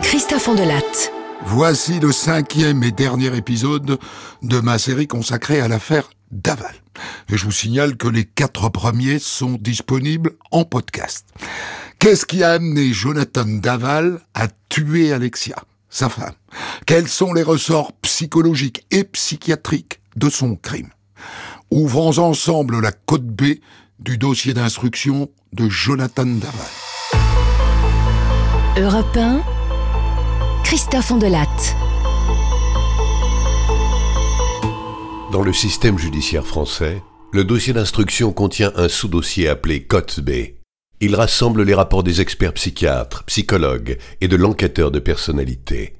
Christophe. Voici le cinquième et dernier épisode de ma série consacrée à l'affaire Daval. Et je vous signale que les quatre premiers sont disponibles en podcast. Qu'est-ce qui a amené Jonathan Daval à tuer Alexia, sa femme? Quels sont les ressorts psychologiques et psychiatriques de son crime? Ouvrons ensemble la côte B du dossier d'instruction de Jonathan Daval. Europe 1, Christophe Andelatte. Dans le système judiciaire français, le dossier d'instruction contient un sous-dossier appelé Cote B. Il rassemble les rapports des experts psychiatres, psychologues et de l'enquêteur de personnalité.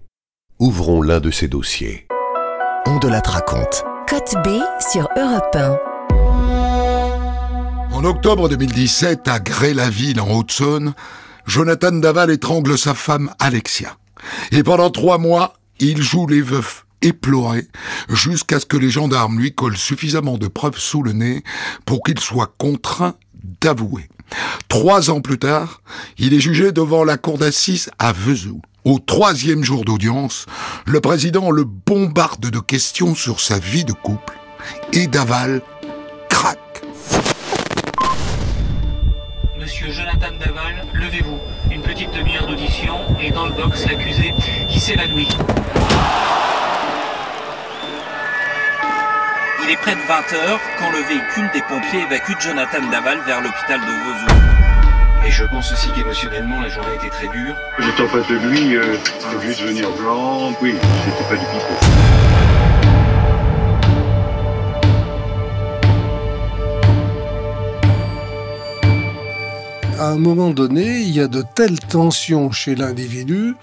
Ouvrons l'un de ces dossiers. Andelatte raconte. Cote B sur Europe 1. En octobre 2017, à Gré-la-Ville, en Haute-Saône, Jonathan Daval étrangle sa femme Alexia. Et pendant trois mois, il joue les veufs éplorés jusqu'à ce que les gendarmes lui collent suffisamment de preuves sous le nez pour qu'il soit contraint d'avouer. Trois ans plus tard, il est jugé devant la cour d'assises à Vesoul. Au troisième jour d'audience, le président le bombarde de questions sur sa vie de couple et Daval craque. Monsieur Jonathan Daval, levez-vous. Une petite demi-heure d'audition et dans le box, l'accusé qui s'évanouit. Il est près de 20h quand le véhicule des pompiers évacue Jonathan Daval vers l'hôpital de Vesoul. Et je pense aussi qu'émotionnellement, la journée était très dure. J'étais en face de lui, euh, au lieu de devenir blanc, oui, c'était pas du pipeau. À un moment donné, il y a de telles tensions chez l'individu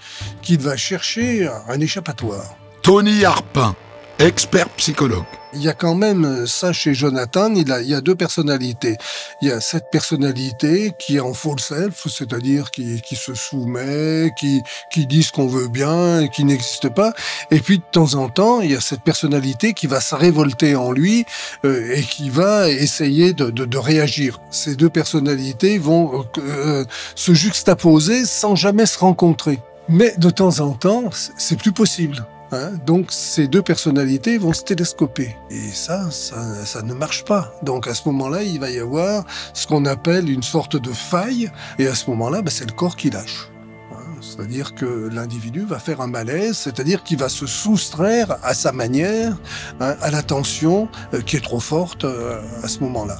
qu'il va chercher un échappatoire. Tony Harpin, expert psychologue. Il y a quand même ça chez Jonathan, il, a, il y a deux personnalités. Il y a cette personnalité qui est en full self, c'est-à-dire qui, qui se soumet, qui, qui dit ce qu'on veut bien et qui n'existe pas. Et puis de temps en temps, il y a cette personnalité qui va se révolter en lui euh, et qui va essayer de, de, de, réagir. Ces deux personnalités vont euh, se juxtaposer sans jamais se rencontrer. Mais de temps en temps, c'est plus possible. Hein donc ces deux personnalités vont se télescoper. Et ça, ça, ça ne marche pas. Donc à ce moment-là, il va y avoir ce qu'on appelle une sorte de faille. Et à ce moment-là, bah, c'est le corps qui lâche. Hein c'est-à-dire que l'individu va faire un malaise, c'est-à-dire qu'il va se soustraire à sa manière hein, à la tension euh, qui est trop forte euh, à ce moment-là.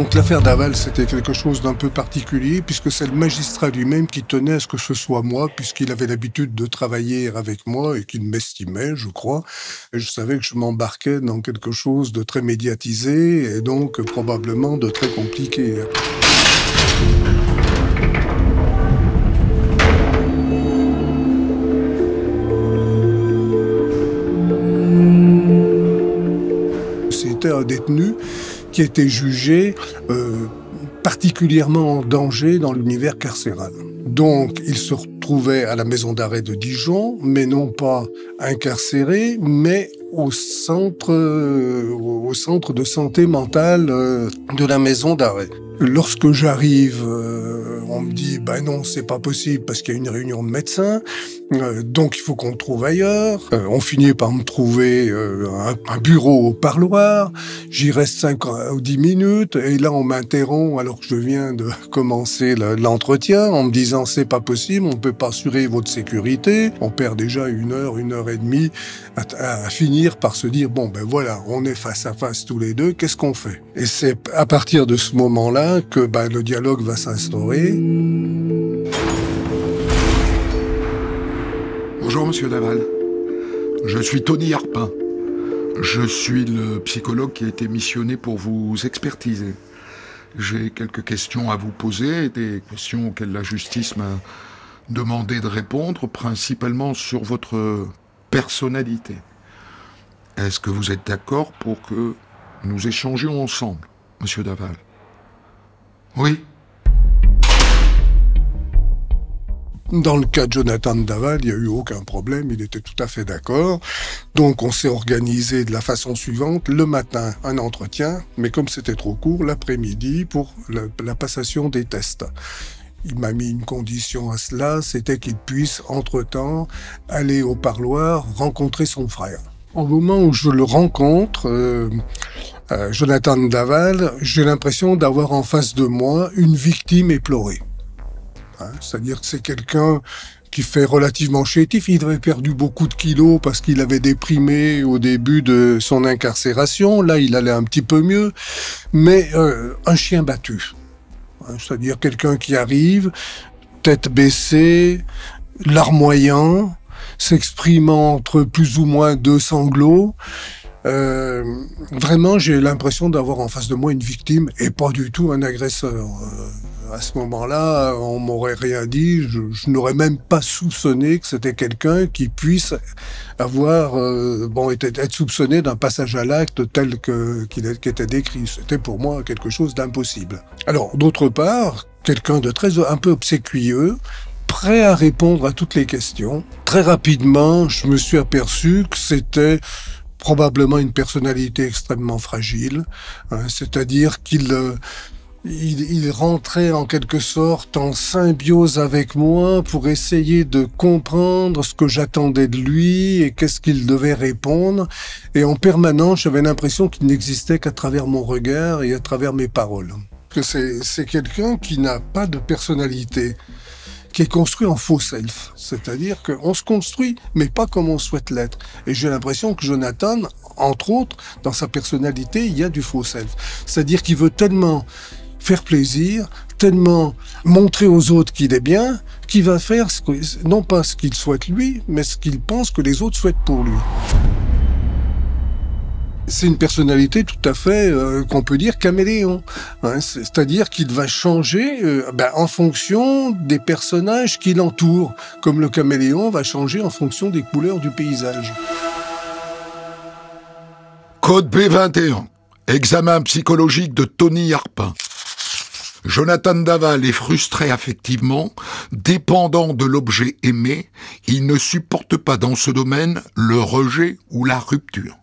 Donc l'affaire Daval, c'était quelque chose d'un peu particulier, puisque c'est le magistrat lui-même qui tenait à ce que ce soit moi, puisqu'il avait l'habitude de travailler avec moi et qu'il m'estimait, je crois. Et je savais que je m'embarquais dans quelque chose de très médiatisé et donc probablement de très compliqué. C'était un détenu qui était jugé euh, particulièrement en danger dans l'univers carcéral. Donc, il se retrouvait à la maison d'arrêt de Dijon, mais non pas incarcéré, mais au centre, euh, au centre de santé mentale euh, de la maison d'arrêt. Lorsque j'arrive, euh, on me dit ben non, c'est pas possible parce qu'il y a une réunion de médecins, donc il faut qu'on trouve ailleurs. On finit par me trouver un, un, bureau au parloir. J'y reste 5 ou 10 minutes et là on m'interrompt alors que je viens de commencer l'entretien en me disant c'est pas possible, on peut assurer votre sécurité. On perd déjà une heure, une heure et demie à, finir par se dire bon ben voilà, on est face à face tous les deux, qu'est-ce qu'on fait? Et c'est à partir de ce moment-là que bah, le dialogue va s'instaurer. Bonjour Monsieur Daval. Je suis Tony Harpin. Je suis le psychologue qui a été missionné pour vous expertiser. J'ai quelques questions à vous poser, des questions auxquelles la justice m'a demandé de répondre, principalement sur votre personnalité. Est-ce que vous êtes d'accord pour que nous échangions ensemble, Monsieur Daval? Oui. Dans le cas de Jonathan Daval, il n'y a eu aucun problème, il était tout à fait d'accord. Donc on s'est organisé de la façon suivante, le matin un entretien, mais comme c'était trop court, l'après-midi pour la passation des tests. Il m'a mis une condition à cela, c'était qu'il puisse entre-temps aller au parloir rencontrer son frère. Au moment où je le rencontre, euh, euh, Jonathan Daval, j'ai l'impression d'avoir en face de moi une victime éplorée. Hein, C'est-à-dire que c'est quelqu'un qui fait relativement chétif. Il avait perdu beaucoup de kilos parce qu'il avait déprimé au début de son incarcération. Là, il allait un petit peu mieux. Mais euh, un chien battu. C'est-à-dire quelqu'un qui arrive, tête baissée, larmoyant, s'exprimant entre plus ou moins deux sanglots. Euh, vraiment, j'ai l'impression d'avoir en face de moi une victime et pas du tout un agresseur. À ce moment-là, on m'aurait rien dit, je, n'aurais même pas soupçonné que c'était quelqu'un qui puisse avoir, euh, bon, était, être soupçonné d'un passage à l'acte tel qu'il était décrit. C'était pour moi quelque chose d'impossible. Alors, d'autre part, quelqu'un de très un peu obséquieux, prêt à répondre à toutes les questions. Très rapidement, je me suis aperçu que c'était probablement une personnalité extrêmement fragile, hein, c'est-à-dire qu'il euh, il, rentrait en quelque sorte en symbiose avec moi pour essayer de comprendre ce que j'attendais de lui et qu'est-ce qu'il devait répondre. Et en permanence, j'avais l'impression qu'il n'existait qu'à travers mon regard et à travers mes paroles. Que c'est quelqu'un qui n'a pas de personnalité qui est construit en faux self. C'est-à-dire qu'on se construit, mais pas comme on souhaite l'être. Et j'ai l'impression que Jonathan, entre autres, dans sa personnalité, il y a du faux self. C'est-à-dire qu'il veut tellement faire plaisir, tellement montrer aux autres qu'il est bien, qu'il va faire non pas ce qu'il souhaite lui, mais ce qu'il pense que les autres souhaitent pour lui. C'est une personnalité tout à fait, euh, qu'on peut dire, caméléon. Hein, c'est- C'est-à-dire qu'il va changer euh, ben, en fonction des personnages qui l'entourent, comme le caméléon va changer en fonction des couleurs du paysage. Code B21. Examen psychologique de Tony Harpin. Jonathan Daval est frustré affectivement, dépendant de l'objet aimé, il ne supporte pas dans ce domaine le rejet ou la rupture.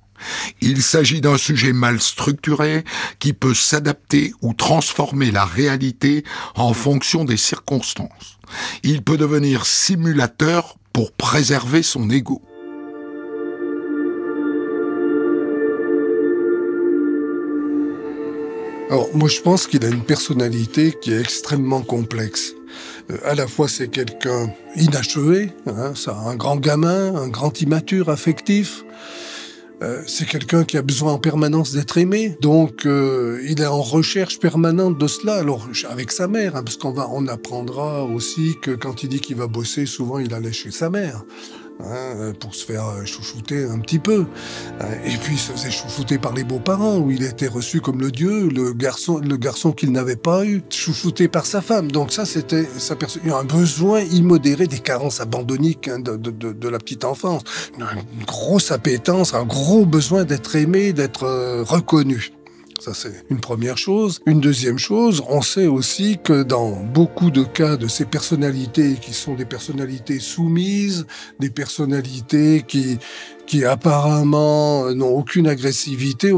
Il s'agit d'un sujet mal structuré qui peut s'adapter ou transformer la réalité en fonction des circonstances. Il peut devenir simulateur pour préserver son ego. Alors, moi, je pense qu'il a une personnalité qui est extrêmement complexe. Euh, à la fois, c'est quelqu'un inachevé, hein, un grand gamin, un grand immature affectif. Euh, c'est quelqu'un qui a besoin en permanence d'être aimé, donc euh, il est en recherche permanente de cela. Alors avec sa mère, hein, parce qu'on va, on apprendra aussi que quand il dit qu'il va bosser, souvent il allait chez sa mère. Hein, pour se faire euh, chouchouter un petit peu. Euh, Et puis il se faisait chouchouter par les beaux-parents, où il était reçu comme le dieu, le garçon, le garçon qu'il n'avait pas eu, chouchouté par sa femme. Donc ça, c'était sa personne. Il y a un besoin immodéré des carences abandonniques hein, de, de, de, la petite enfance. Une grosse appétence, un gros besoin d'être aimé, d'être euh, reconnu. Ça, c'est une première chose. Une deuxième chose, on sait aussi que dans beaucoup de cas de ces personnalités qui sont des personnalités soumises, des personnalités qui, qui apparemment n'ont aucune agressivité,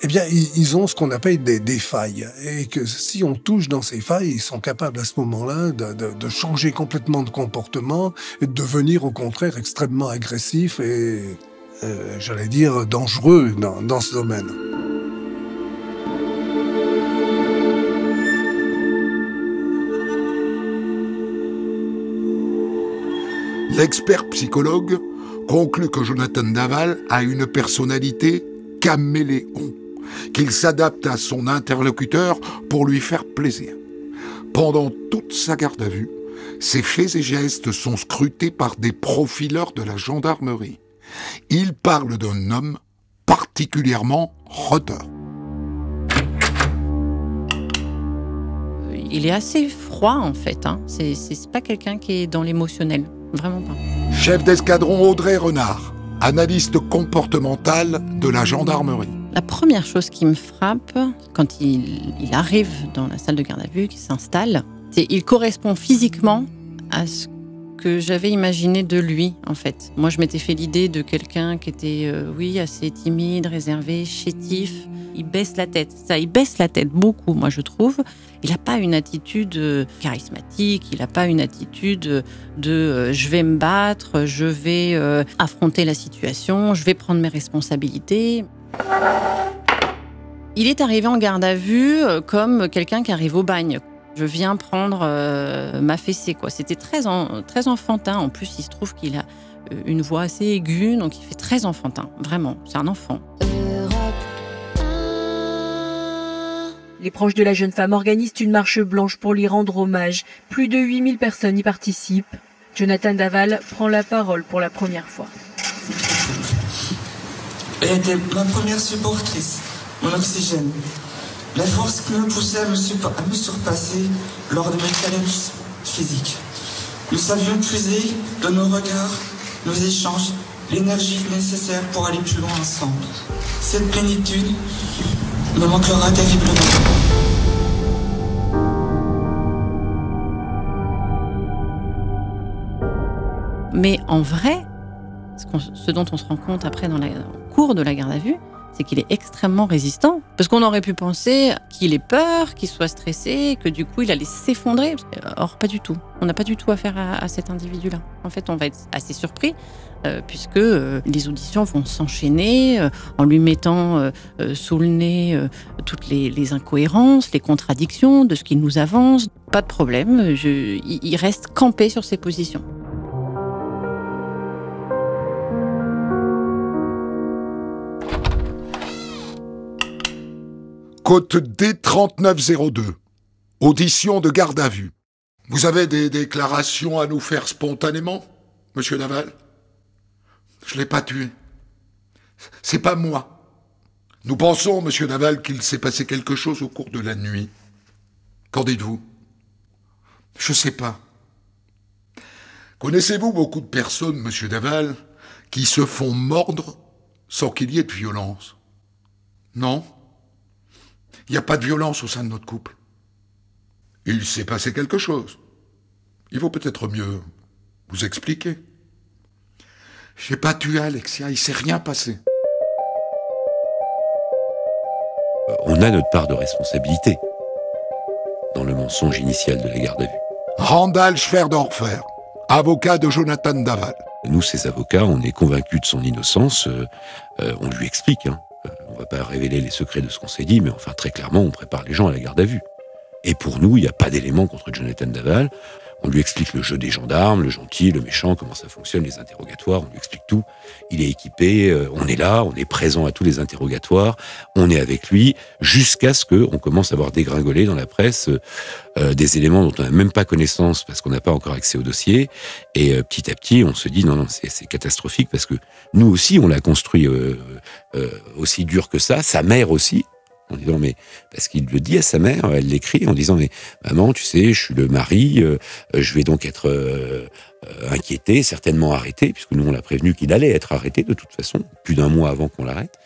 eh bien, ils, ont ce qu'on appelle des, failles. Et que si on touche dans ces failles, ils sont capables à ce moment-là de, changer complètement de comportement et de devenir au contraire extrêmement agressifs et, euh, j'allais dire, dangereux dans ce domaine. L'expert psychologue conclut que Jonathan Daval a une personnalité caméléon, qu'il s'adapte à son interlocuteur pour lui faire plaisir. Pendant toute sa garde à vue, ses faits et gestes sont scrutés par des profileurs de la gendarmerie. Il parle d'un homme particulièrement retard. Il est assez froid en fait. Hein. C'est pas quelqu'un qui est dans l'émotionnel. Vraiment pas. Chef d'escadron Audrey Renard, analyste comportemental de la gendarmerie. La première chose qui me frappe quand il, il arrive dans la salle de garde à vue, qu'il s'installe, c'est il correspond physiquement à ce que j'avais imaginé de lui, en fait. Moi, je m'étais fait l'idée de quelqu'un qui était, euh, oui, assez timide, réservé, chétif. Il baisse la tête. Ça, il baisse la tête beaucoup, moi, je trouve. Il n'a pas une attitude euh, charismatique, il n'a pas une attitude de euh, je vais me battre, je vais affronter la situation, je vais prendre mes responsabilités. Il est arrivé en garde à vue comme quelqu'un qui arrive au bagne je viens prendre euh, ma fessée. Quoi. C'était très, très enfantin. En plus, il se trouve qu'il a euh, une voix assez aiguë, donc il fait très enfantin. Vraiment, c'est un enfant. Les proches de la jeune femme organisent une marche blanche pour lui rendre hommage. Plus de 8000 personnes y participent. Jonathan Daval prend la parole pour la première fois. Elle était ma première supportrice, mon oxygène. La force qui me poussait à me, surpasser lors de mes challenges physiques. Nous savions puiser de nos regards, nos échanges, l'énergie nécessaire pour aller plus loin ensemble. Cette plénitude Mais en vrai, ce, dont on se rend compte après dans le cours de la garde à vue, c'est qu'il est extrêmement résistant. Parce qu'on aurait pu penser qu'il ait peur, qu'il soit stressé, que du coup il allait s'effondrer. Or, pas du tout. On n'a pas du tout affaire à, à cet individu-là. En fait, on va être assez surpris. Euh, puisque euh, les auditions vont s'enchaîner euh, en lui mettant sous le nez toutes les, incohérences, les contradictions de ce qu'il nous avance. Pas de problème, il reste campé sur ses positions. Côte D3902. Audition de garde à vue. Vous avez des déclarations à nous faire spontanément, monsieur Naval? Je l'ai pas tué. C'est pas moi. Nous pensons, monsieur Naval, qu'il s'est passé quelque chose au cours de la nuit. Qu'en dites-vous? Je sais pas. Connaissez-vous beaucoup de personnes, monsieur Naval, qui se font mordre sans qu'il y ait de violence? Non? Il n'y a pas de violence au sein de notre couple. Il s'est passé quelque chose. Il vaut peut-être mieux vous expliquer. J'ai pas tué Alexia, il s'est rien passé. Euh, on a notre part de responsabilité dans le mensonge initial de la garde à vue. Randall Schwerdorfer, avocat de Jonathan Daval. Nous, ces avocats, on est convaincus de son innocence. Euh, euh, on lui explique. Hein. On va pas révéler les secrets de ce qu'on s'est dit, mais enfin très clairement, on prépare les gens à la garde à vue. Et pour nous, il n'y a pas d'élément contre Jonathan Daval. On lui explique le jeu des gendarmes, le gentil, le méchant, comment ça fonctionne, les interrogatoires, on lui explique tout. Il est équipé, euh, on est là, on est présent à tous les interrogatoires, on est avec lui, jusqu'à ce qu'on commence à voir dégringoler dans la presse euh, euh, des éléments dont on n'a même pas connaissance parce qu'on n'a pas encore accès au dossier. Et petit à petit, on se dit non, non, c'est catastrophique parce que nous aussi, on l'a construit aussi dur que ça, sa mère aussi, en disant mais parce qu'il le dit à sa mère, elle l'écrit en disant mais maman, tu sais, je suis le mari, euh, je vais donc être euh, euh, inquiété, certainement arrêté, puisque nous on l'a prévenu qu'il allait être arrêté de toute façon, plus d'un mois avant qu'on l'arrête.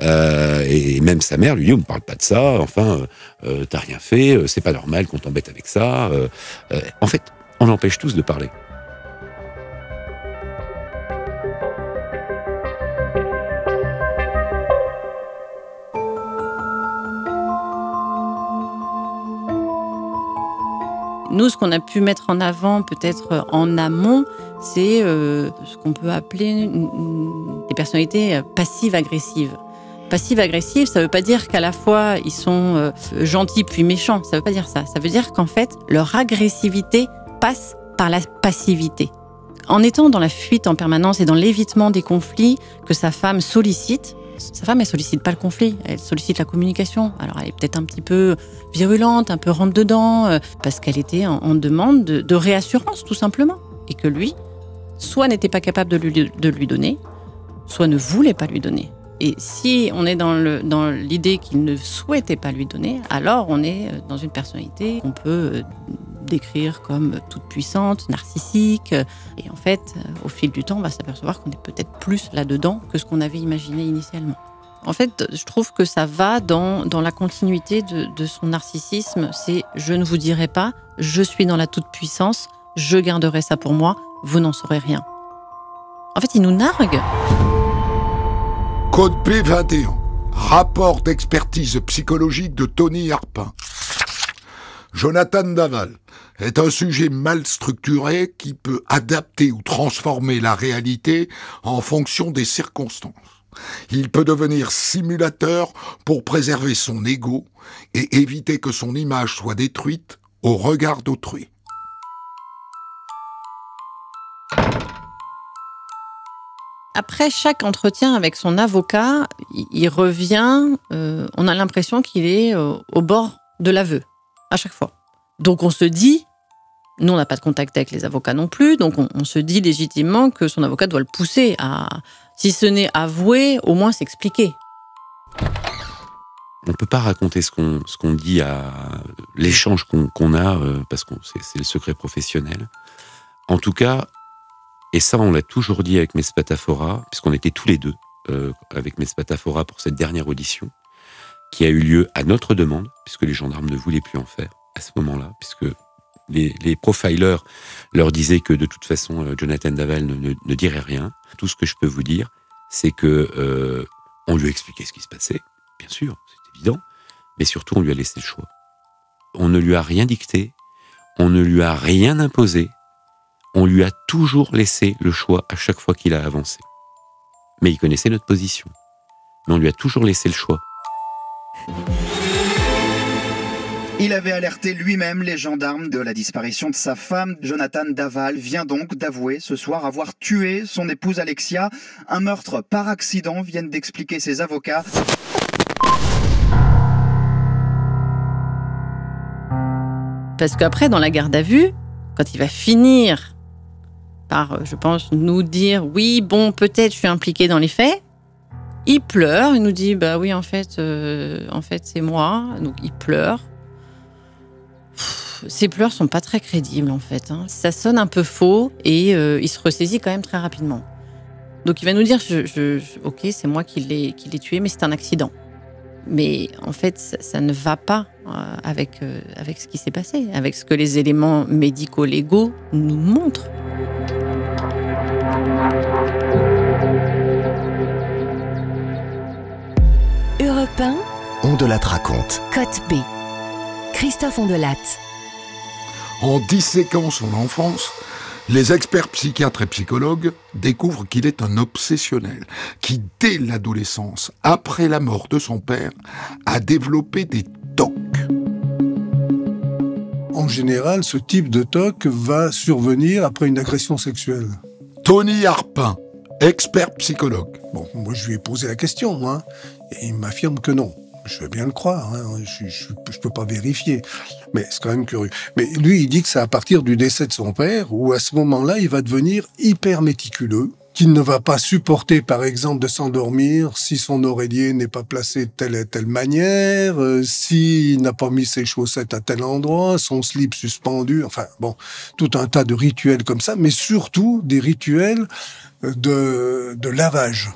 et même sa mère lui dit on ne parle pas de ça, enfin t'as rien fait, c'est pas normal qu'on t'embête avec ça. en fait, on empêche tous de parler. Nous, ce qu'on a pu mettre en avant peut-être en amont, c'est euh, ce qu'on peut appeler des personnalités passives-agressives. Passive-agressive, ça ne veut pas dire qu'à la fois ils sont euh, gentils puis méchants. Ça ne veut pas dire ça. Ça veut dire qu'en fait, leur agressivité passe par la passivité. En étant dans la fuite en permanence et dans l'évitement des conflits que sa femme sollicite, sa femme, elle sollicite pas le conflit, elle sollicite la communication. Alors, elle est peut-être un petit peu virulente, un peu rentre dedans, euh, parce qu'elle était en, demande de, réassurance, tout simplement. Et que lui, soit n'était pas capable de lui, de lui donner, soit ne voulait pas lui donner. Et si on est dans l'idée dans qu'il ne souhaitait pas lui donner, alors on est euh, dans une personnalité qu'on peut euh, décrire comme toute puissante, narcissique. Et en fait, euh, au fil du temps, on va s'apercevoir qu'on est peut-être plus là-dedans que ce qu'on avait imaginé initialement. En fait, je trouve que ça va dans, dans la continuité de, son narcissisme. C'est je ne vous dirai pas, je suis dans la toute-puissance, je garderai ça pour moi, vous n'en saurez rien. En fait, il nous nargue. Code P21. Rapport d'expertise psychologique de Tony Harpin. Jonathan Daval est un sujet mal structuré qui peut adapter ou transformer la réalité en fonction des circonstances. Il peut devenir simulateur pour préserver son ego et éviter que son image soit détruite au regard d'autrui. Après chaque entretien avec son avocat, il revient, euh, on a l'impression qu'il est euh, au bord de l'aveu, à chaque fois. Donc on se dit, nous on n'a pas de contact avec les avocats non plus, donc on, se dit légitimement que son avocat doit le pousser à, si ce n'est avouer, au moins s'expliquer. On ne peut pas raconter ce qu'on dit à l'échange qu'on a, euh, parce que c'est le secret professionnel. En tout cas, et ça on l'a toujours dit avec Mespataphora, puisqu'on était tous les deux euh, avec Mespataphora pour cette dernière audition, qui a eu lieu à notre demande, puisque les gendarmes ne voulaient plus en faire à ce moment-là, puisque les, profilers leur disaient que de toute façon, euh, Jonathan Daval ne, dirait rien. Tout ce que je peux vous dire, c'est que euh, on lui a expliqué ce qui se passait, bien sûr, c'est évident, mais surtout on lui a laissé le choix. On ne lui a rien dicté, on ne lui a rien imposé, on lui a toujours laissé le choix à chaque fois qu'il a avancé. Mais il connaissait notre position. Mais on lui a toujours laissé le choix. Il avait alerté lui-même les gendarmes de la disparition de sa femme. Jonathan Daval vient donc d'avouer ce soir avoir tué son épouse Alexia. Un meurtre par accident, viennent d'expliquer ses avocats. Parce qu'après, dans la garde à vue, quand il va finir par, je pense, nous dire oui, bon, peut-être je suis impliqué dans les faits, il pleure, il nous dit bah oui, en fait, euh, en fait, c'est moi. Donc il pleure ses pleurs sont pas très crédibles en fait. Hein. Ça sonne un peu faux et euh, il se ressaisit quand même très rapidement. Donc il va nous dire, je, je, ok, c'est moi qui l'ai qui l'ai tué, mais c'est un accident. Mais en fait, ça, ça ne va pas euh, avec euh, avec ce qui s'est passé, avec ce que les éléments médico-légaux nous montrent. Europe 1, On de la raconte. Côte B. Christophe Ondelat. En disséquant son enfance, les experts psychiatres et psychologues découvrent qu'il est un obsessionnel qui, dès l'adolescence, après la mort de son père, a développé des TOC. En général, ce type de TOC va survenir après une agression sexuelle. Tony Harpin, expert psychologue. Bon, moi je lui ai posé la question, hein, et il m'affirme que non. Je veux bien le croire, hein. je ne peux pas vérifier, mais c'est quand même curieux. Mais lui, il dit que c'est à partir du décès de son père, où à ce moment-là, il va devenir hyper méticuleux, qu'il ne va pas supporter, par exemple, de s'endormir si son oreiller n'est pas placé de telle et telle manière, euh, s'il n'a pas mis ses chaussettes à tel endroit, son slip suspendu, enfin bon, tout un tas de rituels comme ça, mais surtout des rituels de, de lavage.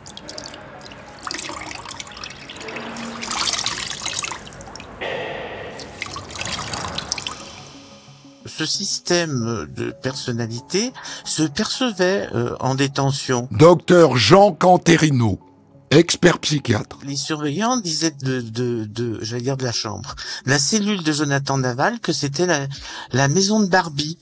Ce système de personnalité se percevait euh, en détention. Docteur Jean Canterino, expert psychiatre. Les surveillants disaient de, de, de j'allais dire de la chambre, la cellule de Jonathan Daval que c'était la, la maison de Barbie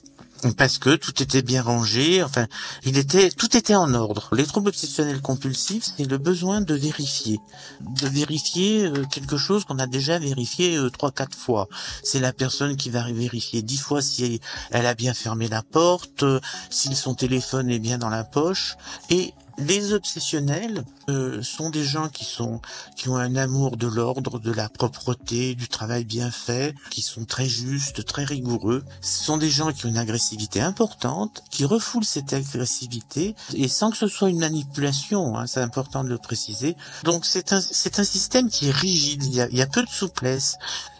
parce que tout était bien rangé, enfin, il était, tout était en ordre. Les troubles obsessionnels compulsifs, c'est le besoin de vérifier, de vérifier euh, quelque chose qu'on a déjà vérifié euh, trois, quatre fois. C'est la personne qui va vérifier dix fois si elle a bien fermé la porte, euh, si son téléphone est bien dans la poche, et les obsessionnels euh, sont des gens qui sont qui ont un amour de l'ordre, de la propreté, du travail bien fait, qui sont très justes, très rigoureux. Ce sont des gens qui ont une agressivité importante, qui refoulent cette agressivité et sans que ce soit une manipulation. Hein, c'est important de le préciser. Donc c'est un c'est un système qui est rigide. Il y a, il y a peu de souplesse.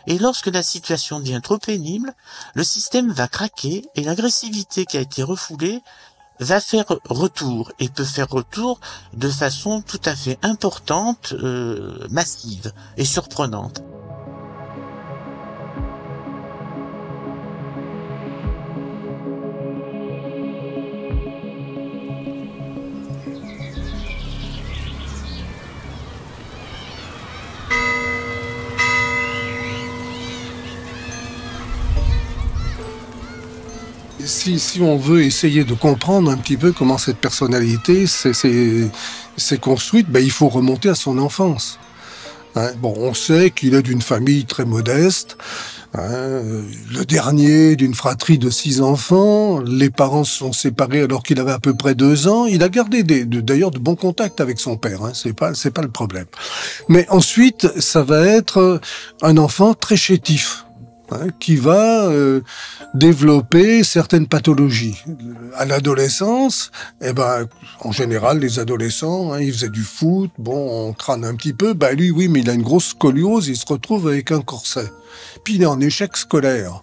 Et lorsque la situation devient trop pénible, le système va craquer et l'agressivité qui a été refoulée va faire retour et peut faire retour de façon tout à fait importante, euh, massive et surprenante. Si, on veut essayer de comprendre un petit peu comment cette personnalité s'est construite, ben, il faut remonter à son enfance. Hein, bon, on sait qu'il est d'une famille très modeste, hein, le dernier d'une fratrie de six enfants. Les parents sont séparés alors qu'il avait à peu près deux ans. Il a gardé d'ailleurs de, bons contacts avec son père. Hein, c'est pas c'est pas le problème. Mais ensuite, ça va être un enfant très chétif. Hein, qui va euh, développer certaines pathologies. À l'adolescence, eh ben, en général, les adolescents, hein, ils faisaient du foot, bon, on crâne un petit peu, bah lui, oui, mais il a une grosse scoliose, il se retrouve avec un corset. Puis il est en échec scolaire.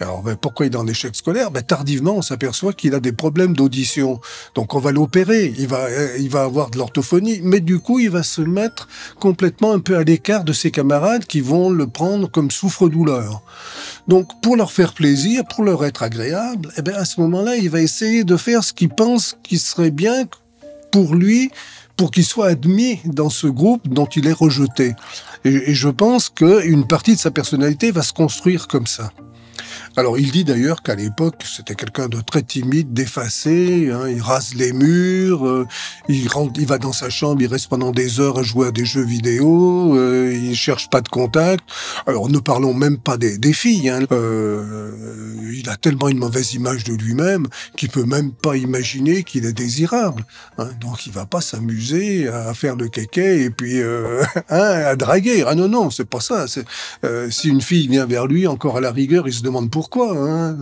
Alors, ben, pourquoi il est en échec scolaire? Ben, Tardivement, on s'aperçoit qu'il a des problèmes d'audition. Donc, on va l'opérer. Il va, euh, il va avoir de l'orthophonie. Mais du coup, il va se mettre complètement un peu à l'écart de ses camarades qui vont le prendre comme souffre-douleur. Donc, pour leur faire plaisir, pour leur être agréable, eh ben, à ce moment-là, il va essayer de faire ce qu'il pense qui serait bien pour lui, pour qu'il soit admis dans ce groupe dont il est rejeté. Et, et je pense qu'une partie de sa personnalité va se construire comme ça. Alors il dit d'ailleurs qu'à l'époque c'était quelqu'un de très timide, d'effacé, hein, il rase les murs, euh, il, rentre, il va dans sa chambre, il reste pendant des heures à jouer à des jeux vidéo, euh, il cherche pas de contact. Alors ne parlons même pas des, des filles, hein. euh, il a tellement une mauvaise image de lui-même qu'il peut même pas imaginer qu'il est désirable. Hein. Donc il va pas s'amuser à faire le kéké et puis euh, hein, à draguer. Ah non non, c'est pas ça. Euh, si une fille vient vers lui, encore à la rigueur, il se demande pourquoi quoi. Hein.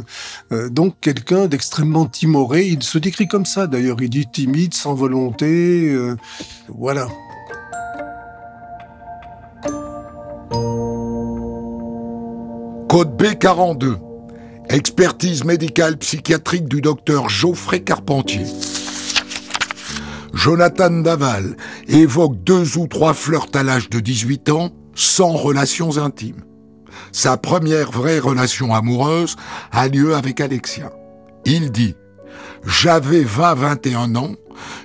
Euh, donc quelqu'un d'extrêmement timoré, il se décrit comme ça d'ailleurs, il dit timide, sans volonté, euh, voilà. Code B42. Expertise médicale psychiatrique du docteur Geoffrey Carpentier. Jonathan Daval évoque deux ou trois flirts à l'âge de 18 ans sans relations intimes. Sa première vraie relation amoureuse a lieu avec Alexia. Il dit J'avais 20-21 ans,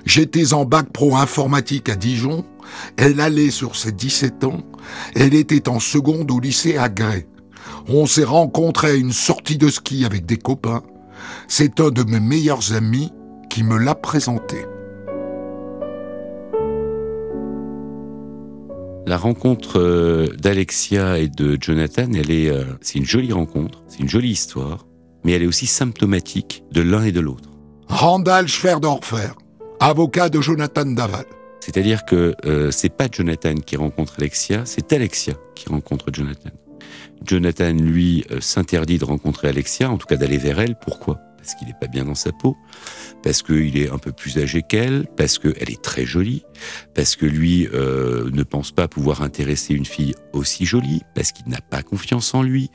j'étais en bac pro informatique à Dijon, elle allait sur ses 17 ans, elle était en seconde au lycée à Grès. On s'est rencontrés à une sortie de ski avec des copains. C'est un de mes meilleurs amis qui me l'a présenté. La rencontre euh, d'Alexia et de Jonathan, elle est, euh, c'est une jolie rencontre, c'est une jolie histoire, mais elle est aussi symptomatique de l'un et de l'autre. Randall Schwerdorfer, avocat de Jonathan Daval. C'est-à-dire que euh, c'est pas Jonathan qui rencontre Alexia, c'est Alexia qui rencontre Jonathan. Jonathan, lui, s'interdit de rencontrer Alexia, en tout cas d'aller vers elle. Pourquoi? Parce qu'il n'est pas bien dans sa peau, parce qu'il est un peu plus âgé qu'elle, parce qu'elle est très jolie, parce que lui euh, ne pense pas pouvoir intéresser une fille aussi jolie, parce qu'il n'a pas confiance en lui.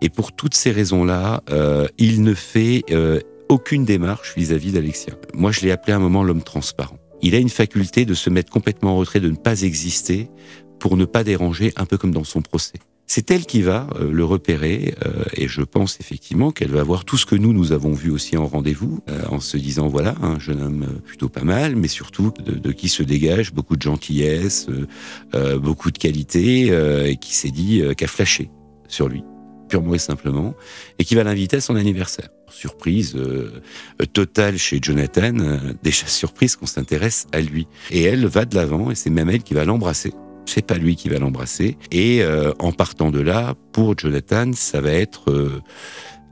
Et pour toutes ces raisons-là, euh, il ne fait euh, aucune démarche vis-à-vis d'Alexia. Moi, je l'ai appelé à un moment l'homme transparent. Il a une faculté de se mettre complètement en retrait, de ne pas exister pour ne pas déranger, un peu comme dans son procès. C'est elle qui va euh, le repérer euh, et je pense effectivement qu'elle va voir tout ce que nous, nous avons vu aussi en rendez-vous euh, en se disant voilà, un jeune homme plutôt pas mal, mais surtout de, qui se dégage beaucoup de gentillesse, beaucoup de qualité et qui s'est dit qu'a flashé sur lui purement et simplement, et qui va l'inviter à son anniversaire. Surprise totale chez Jonathan, déjà surprise qu'on s'intéresse à lui. Et elle va de l'avant, et c'est même elle qui va l'embrasser c'est pas lui qui va l'embrasser. Et euh, en partant de là, pour Jonathan, ça va être euh,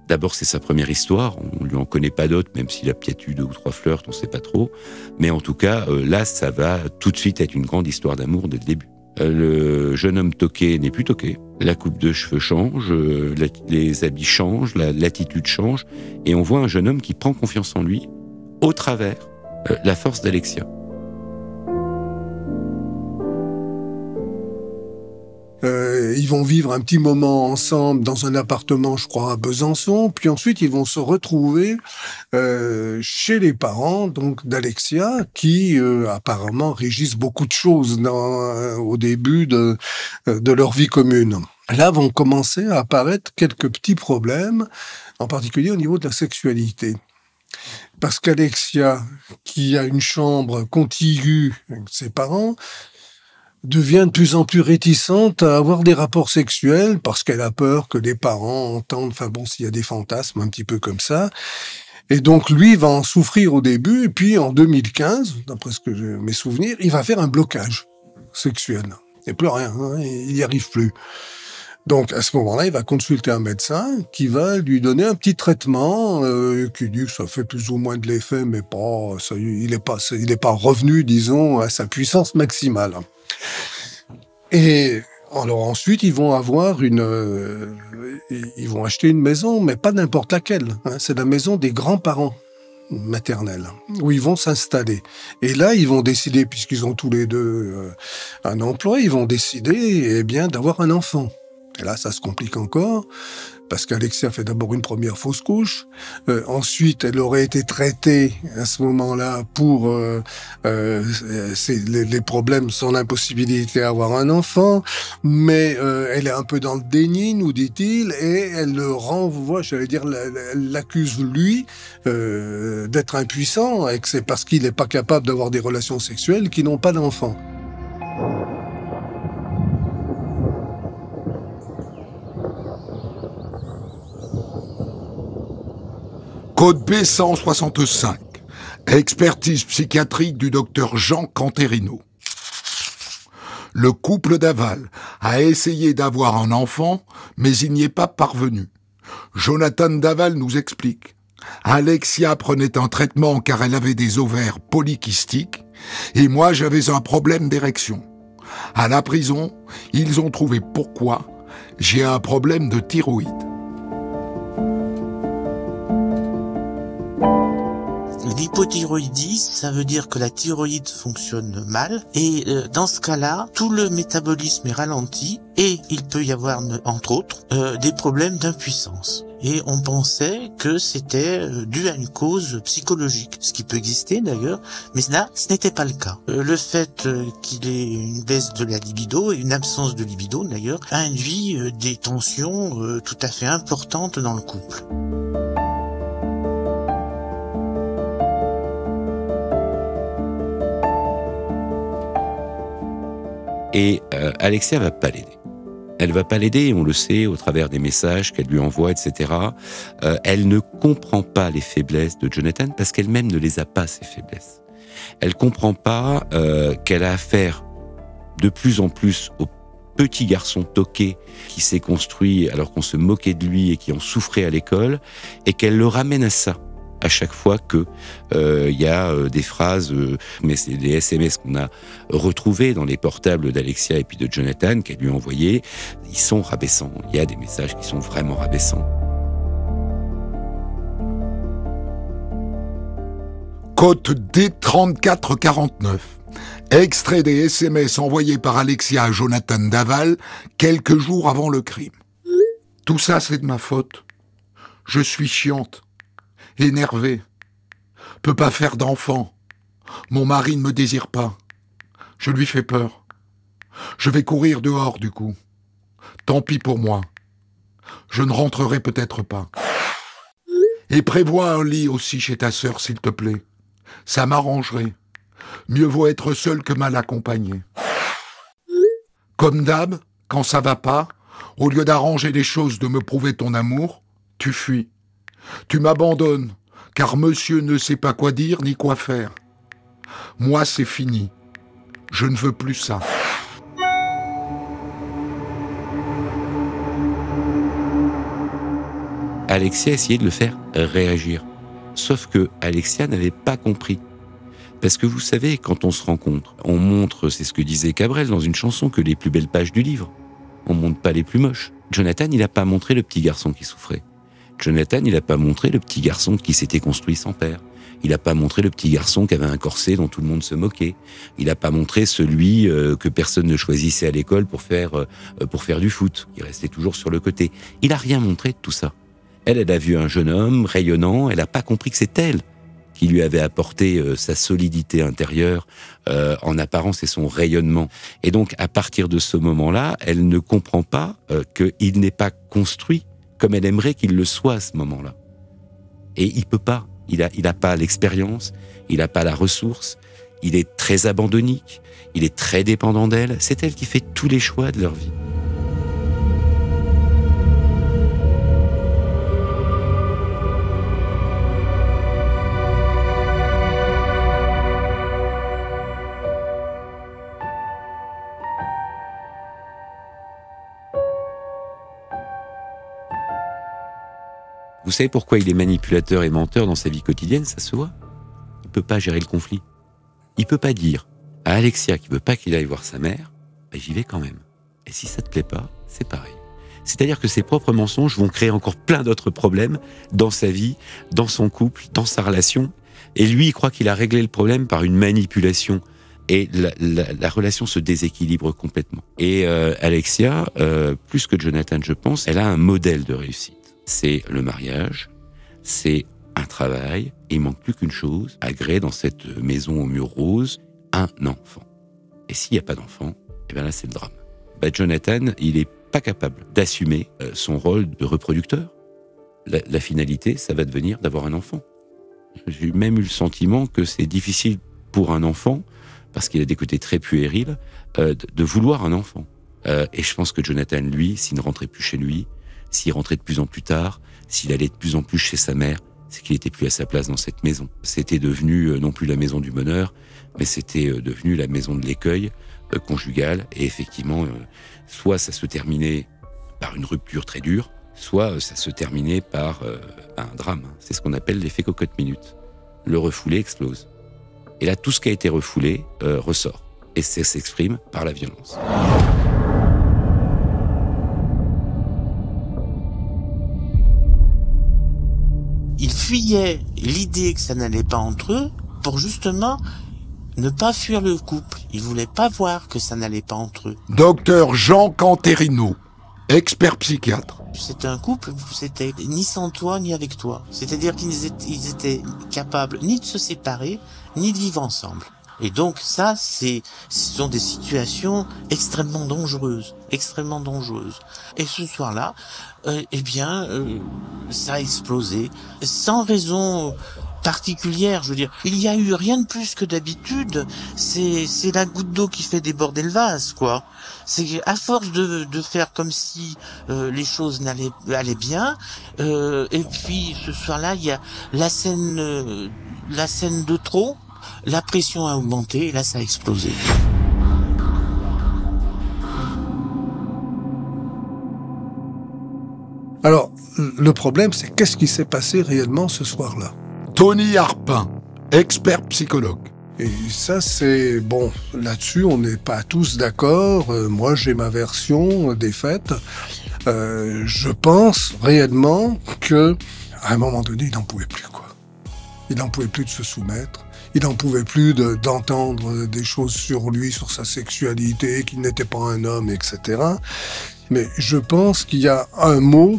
d'abord c'est sa première histoire. On lui en connaît pas d'autres, même s'il a peut-être eu deux ou trois flirts, on sait pas trop. Mais en tout cas, euh, là, ça va tout de suite être une grande histoire d'amour dès le début. Le jeune homme toqué n'est plus toqué. La coupe de cheveux change, les habits changent, l'attitude change, et on voit un jeune homme qui prend confiance en lui au travers la force d'Alexia. Euh, ils vont vivre un petit moment ensemble dans un appartement, je crois, à Besançon. Puis ensuite, ils vont se retrouver euh, chez les parents, donc d'Alexia, qui euh, apparemment régissent beaucoup de choses au début de, de leur vie commune. Là vont commencer à apparaître quelques petits problèmes, en particulier au niveau de la sexualité. Parce qu'Alexia, qui a une chambre contiguë avec ses parents, devient de plus en plus réticente à avoir des rapports sexuels parce qu'elle a peur que les parents entendent, enfin bon, s'il y a des fantasmes un petit peu comme ça. Et donc lui va en souffrir au début, et puis en 2015, d'après ce que je, mes souvenirs, il va faire un blocage sexuel. Et plus rien, hein, il n'y arrive plus. Donc à ce moment-là, il va consulter un médecin qui va lui donner un petit traitement euh, qui dit que ça fait plus ou moins de l'effet, mais pas, ça, il n'est pas, revenu, disons, à sa puissance maximale. Et alors ensuite, ils vont avoir une, euh, ils vont acheter une maison, mais pas n'importe laquelle. Hein. c'est la maison des grands-parents maternels où ils vont s'installer. Et là, ils vont décider, puisqu'ils ont tous les deux euh, un emploi, ils vont décider, eh bien, d'avoir un enfant. Et là, ça se complique encore, parce qu'Alexia fait d'abord une première fausse couche. Euh, ensuite, elle aurait été traitée à ce moment-là pour euh, euh, les, les, problèmes, son impossibilité à avoir un enfant. Mais elle est un peu dans le déni, nous dit-il, et elle le renvoie, j'allais dire, l'accuse lui d'être impuissant, et que c'est parce qu'il n'est pas capable d'avoir des relations sexuelles qu'ils n'ont pas d'enfant. Code B 165. Expertise psychiatrique du docteur Jean Canterino. Le couple d'Aval a essayé d'avoir un enfant, mais il n'y est pas parvenu. Jonathan Daval nous explique. Alexia prenait un traitement car elle avait des ovaires polykystiques et moi j'avais un problème d'érection. À la prison, ils ont trouvé pourquoi j'ai un problème de thyroïde. L'hypothyroïdie, ça veut dire que la thyroïde fonctionne mal et euh, dans ce cas-là, tout le métabolisme est ralenti et il peut y avoir, entre autres, euh, des problèmes d'impuissance. Et on pensait que c'était euh, dû à une cause psychologique, ce qui peut exister d'ailleurs, mais là, ce n'était pas le cas. le fait qu'il ait une baisse de la libido et une absence de libido d'ailleurs, induit des tensions tout à fait importantes dans le couple. Et euh, Alexia va pas l'aider. Elle va pas l'aider, on le sait, au travers des messages qu'elle lui envoie, etc. Euh, elle ne comprend pas les faiblesses de Jonathan parce qu'elle-même ne les a pas, ces faiblesses. Elle comprend pas euh, qu'elle a affaire de plus en plus au petit garçon toqué qui s'est construit alors qu'on se moquait de lui et qui en souffrait à l'école, et qu'elle le ramène à ça à chaque fois que euh, il y a euh, des phrases, euh, mais c'est des SMS qu'on a retrouvés dans les portables d'Alexia et puis de Jonathan qu'elle lui a envoyés. Ils sont rabaissants. Il y a des messages qui sont vraiment rabaissants. Côte D3449. Extrait des SMS envoyés par Alexia à Jonathan Daval quelques jours avant le crime. Tout ça, c'est de ma faute. Je suis chiante énervé, peut pas faire d'enfant. Mon mari ne me désire pas. Je lui fais peur. Je vais courir dehors du coup. Tant pis pour moi. Je ne rentrerai peut-être pas. Et prévois un lit aussi chez ta sœur, s'il te plaît. Ça m'arrangerait. Mieux vaut être seul que mal accompagné. Comme d'hab, quand ça va pas, au lieu d'arranger les choses, de me prouver ton amour, tu fuis. Tu m'abandonnes, car monsieur ne sait pas quoi dire ni quoi faire. Moi, c'est fini. Je ne veux plus ça. Alexia essayait de le faire réagir. Sauf que Alexia n'avait pas compris. Parce que vous savez, quand on se rencontre, on montre, c'est ce que disait Cabrel dans une chanson, que les plus belles pages du livre. On montre pas les plus moches. Jonathan, il n'a pas montré le petit garçon qui souffrait. Jonathan, il n'a pas montré le petit garçon qui s'était construit sans père. Il n'a pas montré le petit garçon qui avait un corset dont tout le monde se moquait. Il n'a pas montré celui euh, que personne ne choisissait à l'école pour faire euh, pour faire du foot. Il restait toujours sur le côté. Il a rien montré de tout ça. Elle, elle a vu un jeune homme rayonnant. Elle n'a pas compris que c'est elle qui lui avait apporté euh, sa solidité intérieure en apparence et son rayonnement. Et donc, à partir de ce moment-là, elle ne comprend pas qu'il n'est pas construit comme elle aimerait qu'il le soit à ce moment-là. Et il peut pas. Il a, il a pas l'expérience, il n'a pas la ressource, il est très abandonnique, il est très dépendant d'elle, c'est elle qui fait tous les choix de leur vie. Vous savez pourquoi il est manipulateur et menteur dans sa vie quotidienne Ça se voit. Il peut pas gérer le conflit. Il peut pas dire à Alexia qui veut pas qu'il aille voir sa mère, bah, j'y vais quand même. Et si ça te plaît pas, c'est pareil. C'est-à-dire que ses propres mensonges vont créer encore plein d'autres problèmes dans sa vie, dans son couple, dans sa relation. Et lui, il croit qu'il a réglé le problème par une manipulation. Et la, relation se déséquilibre complètement. Et euh, Alexia, euh, plus que Jonathan, je pense, elle a un modèle de réussite c'est le mariage, c'est un travail, et il manque plus qu'une chose, agréer dans cette maison au mur rose, un enfant. Et s'il n'y a pas d'enfant, et eh bien là c'est le drame. Bah, Jonathan, il n'est pas capable d'assumer euh, son rôle de reproducteur. La, finalité, ça va devenir d'avoir un enfant. J'ai même eu le sentiment que c'est difficile pour un enfant, parce qu'il a des côtés très puérils, euh, de, vouloir un enfant. Euh, et je pense que Jonathan, lui, s'il ne rentrait plus chez lui, s'il rentrait de plus en plus tard, s'il allait de plus en plus chez sa mère, c'est qu'il était plus à sa place dans cette maison. C'était devenu euh, non plus la maison du bonheur, mais c'était euh, devenu la maison de l'écueil euh, conjugal. Et effectivement, soit ça se terminait par une rupture très dure, soit ça se terminait par un drame. C'est ce qu'on appelle l'effet cocotte minute. Le refoulé explose. Et là, tout ce qui a été refoulé ressort. Et ça s'exprime par la violence. Il fuyait l'idée que ça n'allait pas entre eux pour justement ne pas fuir le couple. Il voulait pas voir que ça n'allait pas entre eux. Docteur Jean Canterino, expert psychiatre. C'était un couple, c'était ni sans toi ni avec toi. C'est-à-dire qu'ils étaient, capables ni de se séparer, ni de vivre ensemble. Et donc ça, c'est, ce sont des situations extrêmement dangereuses, extrêmement dangereuses. Et ce soir-là, euh, eh bien, euh, ça a explosé sans raison particulière, je veux dire. Il y a eu rien de plus que d'habitude. C'est c'est la goutte d'eau qui fait déborder le vase, quoi. C'est à force de, de faire comme si euh, les choses n'allaient allaient bien. Euh, et puis ce soir-là, il y a la scène euh, la scène de trop. La pression a augmenté et là ça a explosé. Alors, le problème, c'est qu'est-ce qui s'est passé réellement ce soir-là? Tony Harpin, expert psychologue. Et ça, c'est bon. Là-dessus, on n'est pas tous d'accord. Euh, moi, j'ai ma version des faits. Euh, je pense réellement que, à un moment donné, il n'en pouvait plus, quoi. Il n'en pouvait plus de se soumettre. Il n'en pouvait plus d'entendre des choses sur lui, sur sa sexualité, qu'il n'était pas un homme, etc. Mais je pense qu'il y a un mot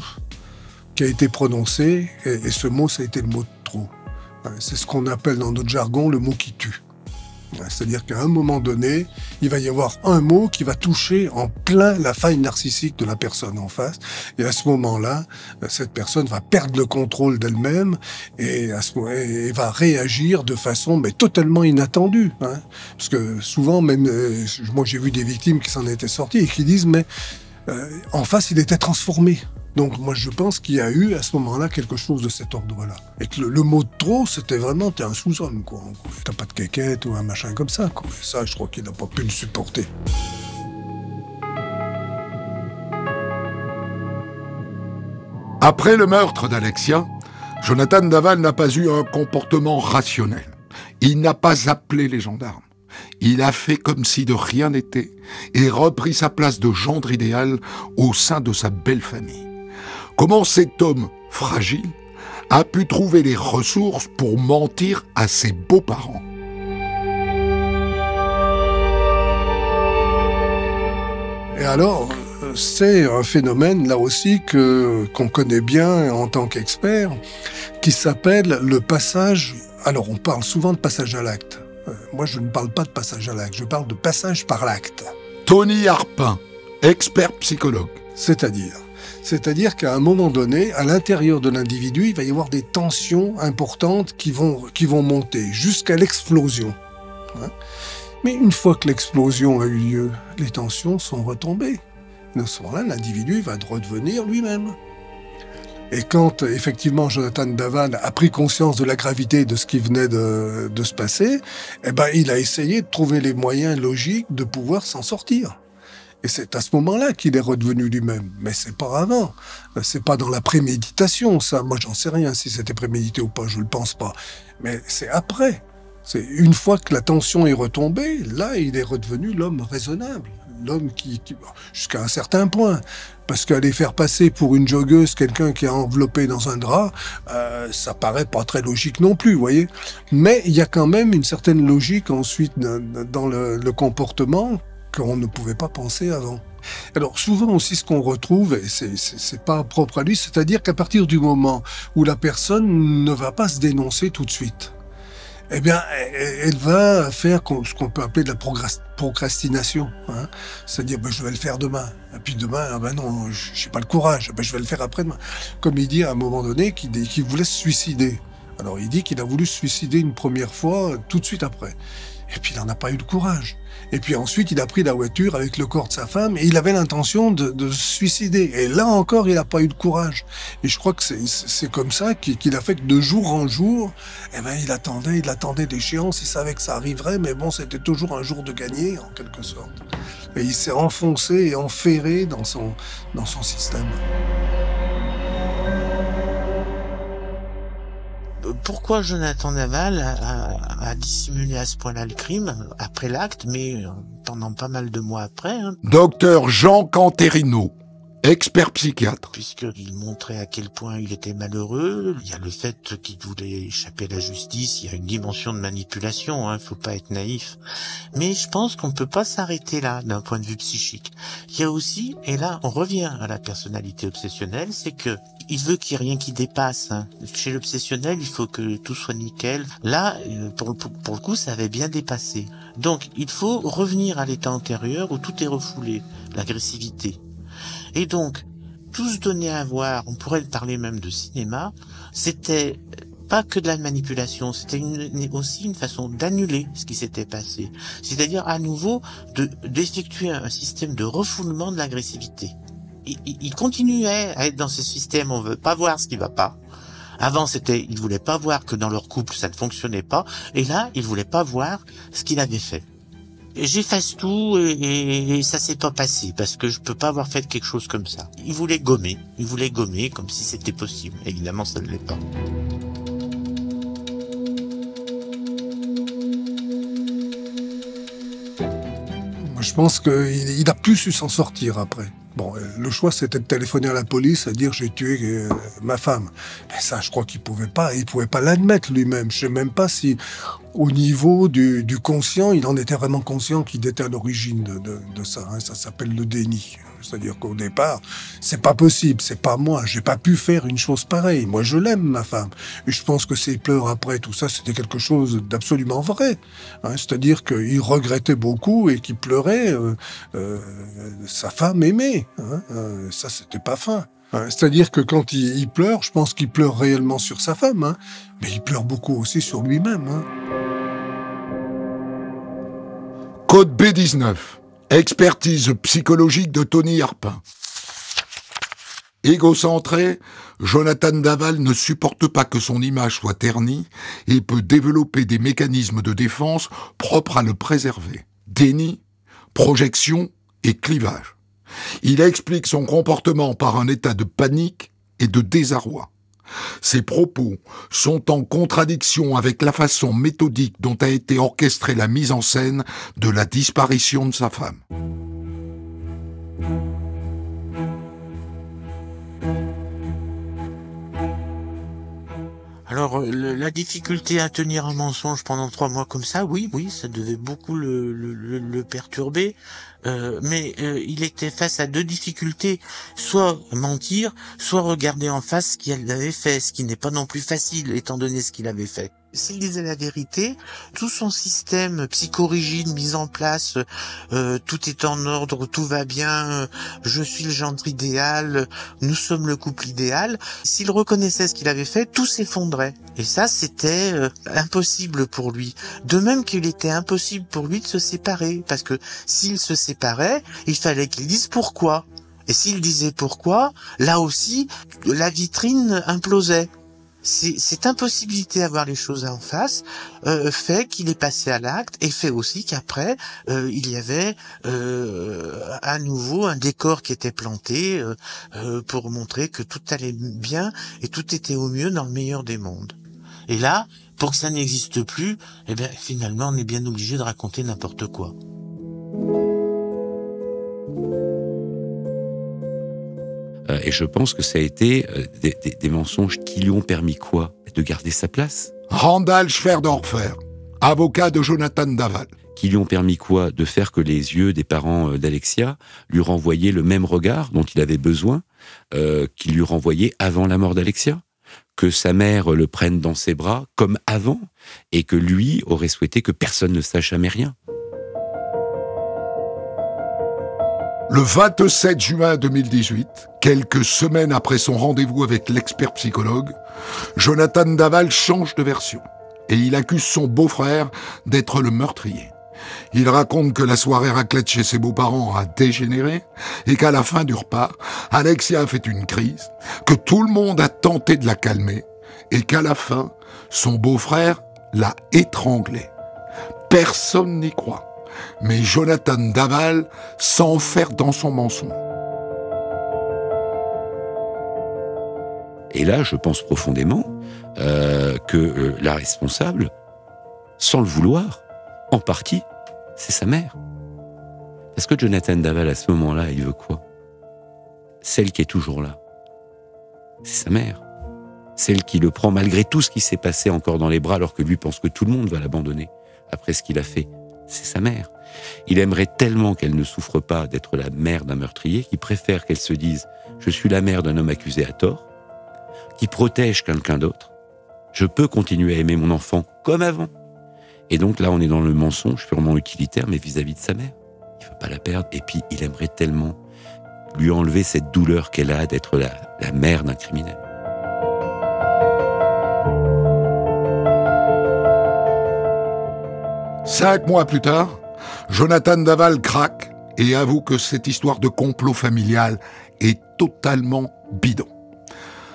qui a été prononcé, et, ce mot, ça a été le mot de trop. C'est ce qu'on appelle dans notre jargon le mot qui tue. C'est-à-dire qu'à un moment donné, il va y avoir un mot qui va toucher en plein la faille narcissique de la personne en face. Et à ce moment-là, cette personne va perdre le contrôle d'elle-même et va réagir de façon mais totalement inattendue. Hein. Parce que souvent, même euh, moi j'ai vu des victimes qui s'en étaient sorties et qui disent mais euh, en face, il était transformé. Donc moi je pense qu'il y a eu à ce moment-là quelque chose de cet ordre-là. Et que le, mot de trop, c'était vraiment t'es un sous-homme quoi. T'as pas de quéquette ou un machin comme ça quoi. ça, je crois qu'il n'a pas pu le supporter. Après le meurtre d'Alexia, Jonathan Daval n'a pas eu un comportement rationnel. Il n'a pas appelé les gendarmes. Il a fait comme si de rien n'était et repris sa place de gendre idéal au sein de sa belle famille. Comment cet homme fragile a pu trouver les ressources pour mentir à ses beaux-parents? Et alors, c'est un phénomène là aussi que qu'on connaît bien en tant qu'expert, qui s'appelle le passage. Alors, on parle souvent de passage à l'acte. Euh, moi, je ne parle pas de passage à l'acte, je parle de passage par l'acte. Tony Harpin, expert psychologue. C'est-à-dire c'est-à-dire qu'à un moment donné, à l'intérieur de l'individu, il va y avoir des tensions importantes qui vont, qui vont monter jusqu'à l'explosion. Hein. Mais une fois que l'explosion a eu lieu, les tensions sont retombées. À ce moment-là, l'individu va redevenir lui-même. Et quand effectivement Jonathan Davan a pris conscience de la gravité de ce qui venait de, se passer, eh ben, il a essayé de trouver les moyens logiques de pouvoir s'en sortir. Et c'est à ce moment-là qu'il est redevenu lui-même. Mais c'est pas avant. C'est pas dans la préméditation, ça. Moi, j'en sais rien si c'était prémédité ou pas, je le pense pas. Mais c'est après. C'est une fois que la tension est retombée, là, il est redevenu l'homme raisonnable. L'homme qui, jusqu'à un certain point. Parce qu'aller faire passer pour une joggeuse quelqu'un qui est enveloppé dans un drap, euh, ça paraît pas très logique non plus, vous voyez. Mais il y a quand même une certaine logique ensuite dans le comportement qu'on ne pouvait pas penser avant. Alors souvent aussi ce qu'on retrouve, et c'est pas propre à lui, c'est-à-dire qu'à partir du moment où la personne ne va pas se dénoncer tout de suite, eh bien, elle va faire ce qu'on peut appeler de la procrastination. Hein. C'est-à-dire, ben, je vais le faire demain. Et puis demain, ah ben non, pas le courage. Ben, je vais le faire après-demain. Comme il dit à un moment donné qu'il voulait se suicider. Alors il dit qu'il a voulu se suicider une première fois tout de suite après. Et puis il n'en a pas eu le courage. Et puis ensuite, il a pris la voiture avec le corps de sa femme et il avait l'intention de, de, se suicider. Et là encore, il n'a pas eu le courage. Et je crois que c'est comme ça qu'il a fait que de jour en jour, eh ben, il attendait, il attendait l'échéance, il savait que ça arriverait, mais bon, c'était toujours un jour de gagner, en quelque sorte. Et il s'est enfoncé et enferré dans son, dans son système. Pourquoi Jonathan Naval a, dissimulé à ce point-là le crime après l'acte, mais euh, pendant pas mal de mois après. Hein. Docteur Jean Canterino, expert psychiatre. Puisqu'il montrait à quel point il était malheureux, il y a le fait qu'il voulait échapper à la justice, il y a une dimension de manipulation, hein, faut pas être naïf. Mais je pense qu'on ne peut pas s'arrêter là d'un point de vue psychique. Il y a aussi, et là on revient à la personnalité obsessionnelle, c'est que il veut qu'il n'y ait rien qui dépasse. Chez l'obsessionnel, il faut que tout soit nickel. Là, euh, pour, pour, le coup, ça avait bien dépassé. Donc, il faut revenir à l'état antérieur où tout est refoulé, l'agressivité. Et donc, tout se donner à voir, on pourrait parler même de cinéma, c'était pas que de la manipulation, c'était aussi une façon d'annuler ce qui s'était passé. C'est-à-dire à nouveau de d'effectuer un système de refoulement de l'agressivité il, continuait à être dans ce système, on veut pas voir ce qui va pas. Avant, c'était, il voulait pas voir que dans leur couple, ça ne fonctionnait pas. Et là, il voulait pas voir ce qu'il avait fait. J'efface tout et, et, ça s'est pas passé parce que je peux pas avoir fait quelque chose comme ça. Il voulait gommer, il voulait gommer comme si c'était possible. Évidemment, ça ne l'est pas. je pense qu'il a pu su s'en sortir après. Bon, le choix, c'était de téléphoner à la police et dire j'ai tué euh, ma femme. Mais ça, je crois qu'il pouvait pas. Il pouvait pas l'admettre lui-même. Je sais même pas si, au niveau du, du conscient, il en était vraiment conscient qu'il était à l'origine de, ça. Hein. Ça s'appelle le déni. C'est-à-dire qu'au départ, c'est pas possible, c'est pas moi, j'ai pas pu faire une chose pareille. Moi, je l'aime, ma femme. Et je pense que ses pleurs après, tout ça, c'était quelque chose d'absolument vrai. Hein, C'est-à-dire qu'il regrettait beaucoup et qu'il pleurait euh, euh, sa femme aimée. Hein, euh, ça, c'était pas fin. Hein, C'est-à-dire que quand il, pleure, je pense qu'il pleure réellement sur sa femme, mais il pleure beaucoup aussi sur lui-même. Code B19. Expertise psychologique de Tony Harpin. Égocentré, Jonathan Daval ne supporte pas que son image soit ternie et peut développer des mécanismes de défense propres à le préserver. Déni, projection et clivage. Il explique son comportement par un état de panique et de désarroi. Ses propos sont en contradiction avec la façon méthodique dont a été orchestrée la mise en scène de la disparition de sa femme. Alors, la difficulté à tenir un mensonge pendant trois mois comme ça, oui, oui, ça devait beaucoup le perturber. Euh, mais euh, il était face à deux difficultés, soit mentir, soit regarder en face ce qu'il avait fait, ce qui n'est pas non plus facile étant donné ce qu'il avait fait. S'il disait la vérité, tout son système psychorigide mis en place, euh, tout est en ordre, tout va bien, je suis le gendre idéal, nous sommes le couple idéal, s'il reconnaissait ce qu'il avait fait, tout s'effondrait. Et ça, c'était euh, impossible pour lui. De même qu'il était impossible pour lui de se séparer, parce que s'il se séparait, il fallait qu'il dise pourquoi. Et s'il disait pourquoi, là aussi, la vitrine implosait cette impossibilité à voir les choses en face euh, fait qu'il est passé à l'acte et fait aussi qu'après euh, il y avait euh, à nouveau un décor qui était planté pour montrer que tout allait bien et tout était au mieux dans le meilleur des mondes. Et là, pour que ça n'existe plus, eh bien finalement on est bien obligé de raconter n'importe quoi. Et je pense que ça a été euh, des, mensonges qui lui ont permis quoi? De garder sa place? Randall Schwerdorfer, avocat de Jonathan Daval. Qui lui ont permis quoi? De faire que les yeux des parents euh, d'Alexia lui renvoyaient le même regard dont il avait besoin, euh, qu'il lui renvoyait avant la mort d'Alexia? Que sa mère le prenne dans ses bras comme avant, et que lui aurait souhaité que personne ne sache jamais rien? Le 27 juin 2018, quelques semaines après son rendez-vous avec l'expert psychologue, Jonathan Daval change de version et il accuse son beau-frère d'être le meurtrier. Il raconte que la soirée raclette chez ses beaux-parents a dégénéré et qu'à la fin du repas, Alexia a fait une crise, que tout le monde a tenté de la calmer et qu'à la fin, son beau-frère l'a étranglée. Personne n'y croit mais Jonathan Daval s'enferme dans son mensonge. Et là, je pense profondément euh, que euh, la responsable, sans le vouloir, en partie, c'est sa mère. Parce que Jonathan Daval, à ce moment-là, il veut quoi? Celle qui est toujours là. C'est sa mère. Celle qui le prend malgré tout ce qui s'est passé encore dans les bras alors que lui pense que tout le monde va l'abandonner après ce qu'il a fait c'est sa mère. Il aimerait tellement qu'elle ne souffre pas d'être la mère d'un meurtrier qu'il préfère qu'elle se dise ⁇ Je suis la mère d'un homme accusé à tort ⁇ qui protège quelqu'un d'autre. Je peux continuer à aimer mon enfant comme avant. Et donc là, on est dans le mensonge purement utilitaire, mais vis-à-vis de sa mère. Il ne veut pas la perdre. Et puis, il aimerait tellement lui enlever cette douleur qu'elle a d'être la, la mère d'un criminel. Cinq mois plus tard, Jonathan Daval craque et avoue que cette histoire de complot familial est totalement bidon.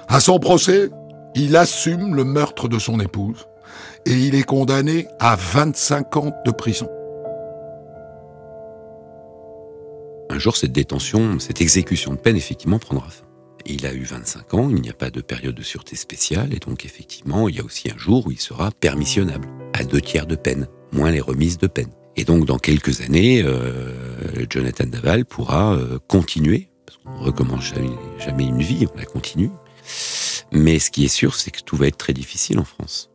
À son procès, il assume le meurtre de son épouse et il est condamné à 25 ans de prison. Un jour, cette détention, cette exécution de peine, effectivement, prendra fin. Il a eu 25 ans, il n'y a pas de période de sûreté spéciale, et donc effectivement, il y a aussi un jour où il sera permissionnable, à deux tiers de peine moins les remises de peine. Et donc, dans quelques années, euh, Jonathan Daval pourra euh, continuer, parce qu'on ne recommence jamais, une vie, on la continue. Mais ce qui est sûr, c'est que tout va être très difficile en France.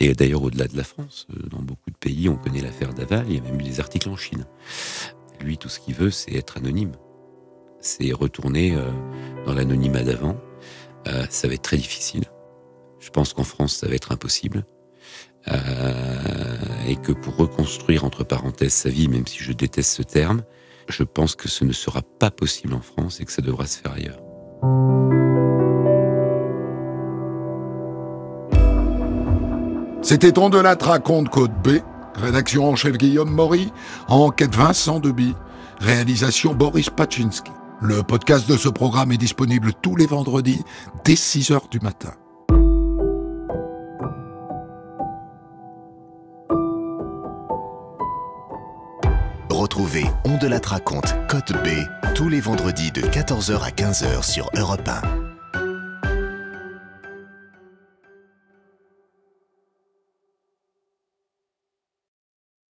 Et d'ailleurs, au-delà de la France, euh, dans beaucoup de pays, on connaît l'affaire Daval, il y a même eu des articles en Chine. Lui, tout ce qu'il veut, c'est être anonyme. C'est retourner dans l'anonymat d'avant. ça va être très difficile. Je pense qu'en France, ça va être impossible. Et que pour reconstruire, entre parenthèses, sa vie, même si je déteste ce terme, je pense que ce ne sera pas possible en France et que ça devra se faire ailleurs. C'était On de la raconte Code B, rédaction en chef Guillaume Maury, enquête Vincent Deby, réalisation Boris Pachinski. Le podcast de ce programme est disponible tous les vendredis dès 6 h du matin. Retrouvez On de la raconte Côte B tous les vendredis de 14h à 15h sur Europe 1.